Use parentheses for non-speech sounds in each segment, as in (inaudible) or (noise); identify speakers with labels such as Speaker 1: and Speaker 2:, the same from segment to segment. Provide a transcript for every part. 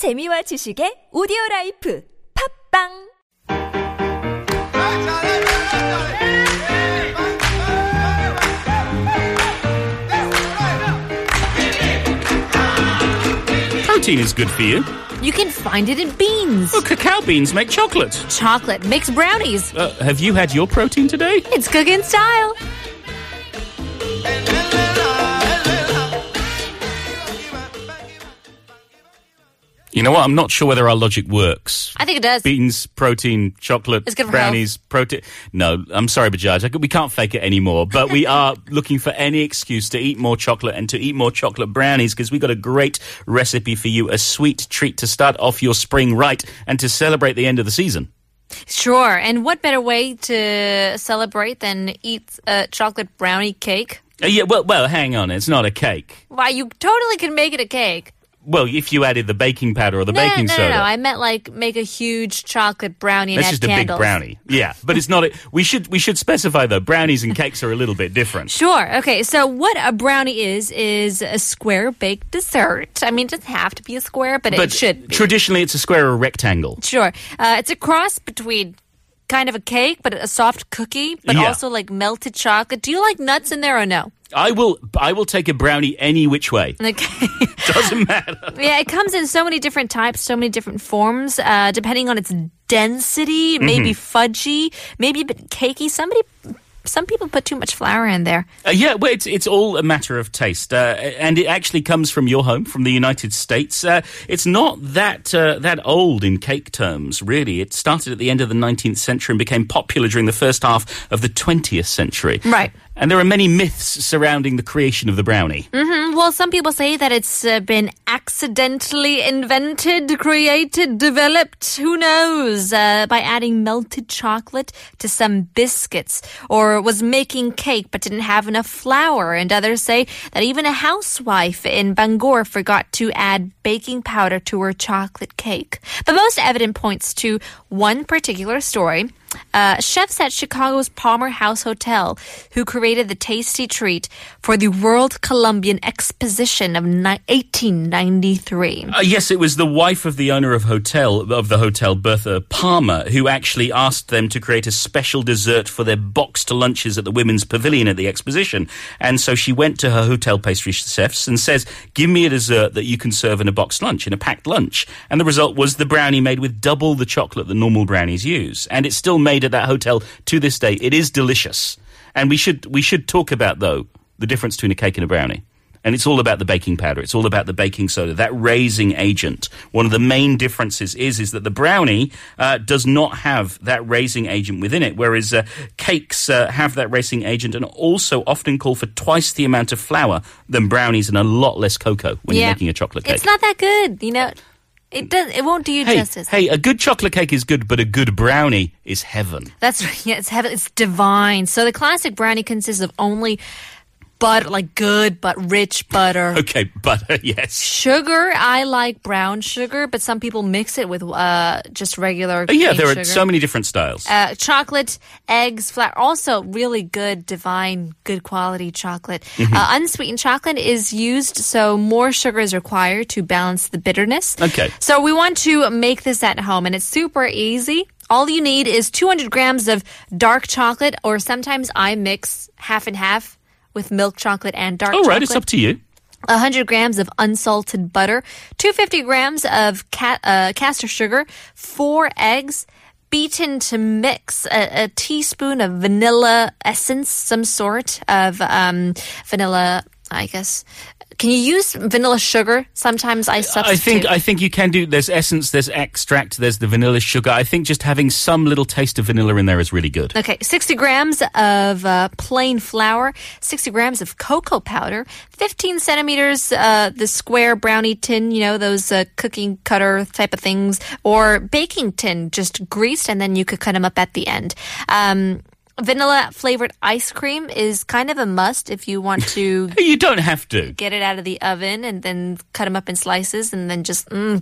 Speaker 1: 재미와 지식의 오디오 라이프 팝빵
Speaker 2: Protein is good for you.
Speaker 3: You can find it in beans.
Speaker 2: Well, cacao beans make chocolate.
Speaker 3: Chocolate makes brownies.
Speaker 2: Uh, have you had your protein today?
Speaker 3: It's Cook In Style.
Speaker 2: You know what? I'm not sure whether our logic works.
Speaker 3: I think it does.
Speaker 2: Beans, protein, chocolate,
Speaker 3: It's good for
Speaker 2: brownies, protein. No, I'm sorry, Bajaj. We can't fake it anymore. But we (laughs) are looking for any excuse to eat more chocolate and to eat more chocolate brownies because we've got a great recipe for you, a sweet treat to start off your spring right and to celebrate the end of the season.
Speaker 3: Sure. And what better way to celebrate than eat a chocolate brownie cake?
Speaker 2: Uh, yeah, well, well, hang on. It's not a cake.
Speaker 3: Why, you totally can make it a cake.
Speaker 2: Well, if you added the baking powder or the
Speaker 3: No,
Speaker 2: baking
Speaker 3: no,
Speaker 2: soda.
Speaker 3: no, no. I meant like make a huge chocolate brownie and
Speaker 2: That's just
Speaker 3: candles.
Speaker 2: a big brownie. Yeah, but it's not. A, we should we should specify though. Brownies and cakes are a little bit different.
Speaker 3: Sure. Okay. So what a brownie is is a square baked dessert. I mean, it doesn't have to be a square, but,
Speaker 2: But
Speaker 3: it should. Be.
Speaker 2: traditionally, it's a square or a rectangle.
Speaker 3: Sure. Uh, it's a cross between kind of a cake, but a soft cookie, but
Speaker 2: Yeah.
Speaker 3: also like melted chocolate. Do you like nuts in there or no?
Speaker 2: I will I will take a brownie any which way. (laughs)
Speaker 3: Okay. (laughs)
Speaker 2: Doesn't matter.
Speaker 3: yeah, it comes in so many different types, so many different forms, uh, depending on its density. Maybe fudgy, maybe a bit cakey. Somebody, some people put too much flour in there.
Speaker 2: Uh, yeah, well, it's it's all a matter of taste, uh, and it actually comes from your home, from the United States. Uh, it's not that uh, that old in cake terms, really. It started at the end of the 19th century and became popular during the first half of the 20th century.
Speaker 3: Right.
Speaker 2: And there are many myths surrounding the creation of the brownie.
Speaker 3: Mm, Well, some people say that it's uh, been accidentally invented, created, developed, who knows, uh, by adding melted chocolate to some biscuits, or was making cake but didn't have enough flour. And others say that even a housewife in Bangor forgot to add baking powder to her chocolate cake. But most evidence points to one particular story. Uh, chefs at Chicago's Palmer House Hotel, who created the tasty treat for the World Columbian Exposition of ni- 1893.
Speaker 2: Uh, yes, it was the wife of the owner of hotel of the hotel, Bertha Palmer, who actually asked them to create a special dessert for their boxed lunches at the women's pavilion at the exposition. And so she went to her hotel pastry chefs and says, "Give me a dessert that you can serve in a boxed lunch, in a packed lunch." And the result was the brownie made with double the chocolate that normal brownies use, and it's still made at that hotel to this day. It is delicious, and we should we should talk about though the difference between a cake and a brownie. And it's all about the baking powder. It's all about the baking soda, that raising agent. One of the main differences is is that the brownie uh, does not have that raising agent within it, whereas uh, cakes uh, have that raising agent and also often call for twice the amount of flour than brownies and a lot less cocoa when you're making a chocolate cake.
Speaker 3: It's not that good, you know. It does. It won't do you
Speaker 2: hey,
Speaker 3: justice.
Speaker 2: hey, a good chocolate cake is good, but a good brownie is heaven.
Speaker 3: That's (laughs) yeah, it's heaven. It's divine. So the classic brownie consists of only butter, like good but rich butter. (laughs)
Speaker 2: Okay, butter, yes.
Speaker 3: Sugar, I like brown sugar, but some people mix it with uh, just regular.
Speaker 2: Oh, yeah, there are so many different styles.
Speaker 3: Uh, chocolate, eggs, flour. Also, really good, divine, good quality chocolate.
Speaker 2: Mm-hmm.
Speaker 3: Uh, unsweetened chocolate is used, so more sugar is required to balance the bitterness.
Speaker 2: Okay.
Speaker 3: So we want to make this at home, and it's super easy. All you need is 200 grams of dark chocolate, or sometimes I mix half and half with milk chocolate and dark
Speaker 2: All
Speaker 3: chocolate.
Speaker 2: right, it's up to you.
Speaker 3: 100 grams of unsalted butter, 250 grams of uh, castor sugar, four eggs, beaten to mix a, a teaspoon of vanilla essence, some sort of um, vanilla, I guess. Can you use vanilla sugar? Sometimes I substitute.
Speaker 2: I think I think you can do. There's essence, there's extract, there's the vanilla sugar. I think just having some little taste of vanilla in there is really good.
Speaker 3: Okay, 60 grams of uh, plain flour, 60 grams of cocoa powder, 15 centimeters, uh, the square brownie tin, you know, those uh, cooking cutter type of things, or baking tin, just greased, and then you could cut them up at the end. Um, Vanilla flavored ice cream is kind of a must if you want to (laughs)
Speaker 2: You don't have to.
Speaker 3: get it out of the oven and then cut them up in slices and then just mm,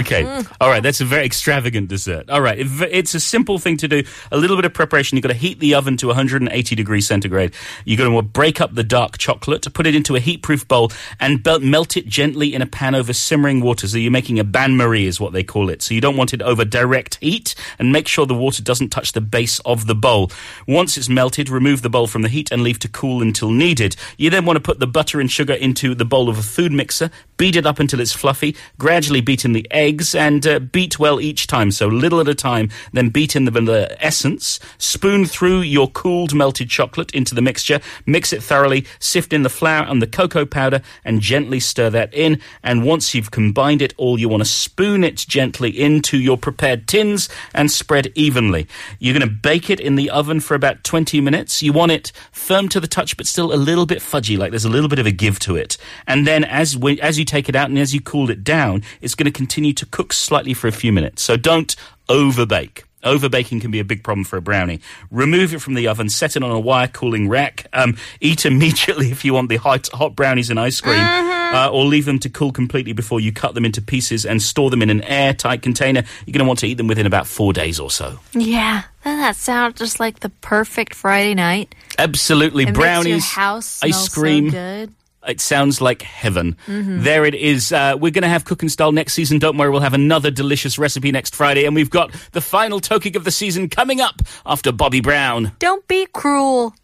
Speaker 2: Okay.
Speaker 3: mm.
Speaker 2: All right. That's a very extravagant dessert. All right. It's a simple thing to do. A little bit of preparation. You've got to heat the oven to 180 degrees centigrade. You're going to break up the dark chocolate, put it into a heat-proof bowl, and melt it gently in a pan over simmering water. So you're making a bain marie, is what they call it. So you don't want it over direct heat, and make sure the water doesn't touch the base of the bowl. Once it's melted, remove the bowl from the heat and leave to cool until needed. You then want to put the butter and sugar into the bowl of a food mixer, beat it up until it's fluffy, gradually beat in the eggs, and uh, beat well each time. So little at a time, then beat in the vanilla essence, spoon through your cooled melted chocolate into the mixture, mix it thoroughly, sift in the flour and the cocoa powder, and gently stir that in. And once you've combined it all, you want to spoon it gently into your prepared tins and spread evenly. You're going to bake it in the oven for about 20 minutes. You want it firm to the touch, but still a little bit fudgy, like there's a little bit of a give to it. And then as we, as you take it out and as you cool it down, it's going to continue to cook slightly for a few minutes. So don't overbake. Overbaking can be a big problem for a brownie. Remove it from the oven, set it on a wire cooling rack. Um, eat immediately (laughs) if you want the hot, hot brownies and ice cream, uh, or leave them to cool completely before you cut them into pieces and store them in an airtight container. You're going to want to eat them within about four days or so.
Speaker 3: Yeah, that sound just like the perfect Friday night.
Speaker 2: Absolutely,
Speaker 3: It
Speaker 2: brownies,
Speaker 3: house
Speaker 2: ice cream.
Speaker 3: So good.
Speaker 2: It sounds like heaven.
Speaker 3: Mm-hmm.
Speaker 2: There it is. Uh, we're going to have Cook In Style next season. Don't worry, we'll have another delicious recipe next Friday. And we've got the final toking of the season coming up after Bobby Brown.
Speaker 3: Don't be cruel.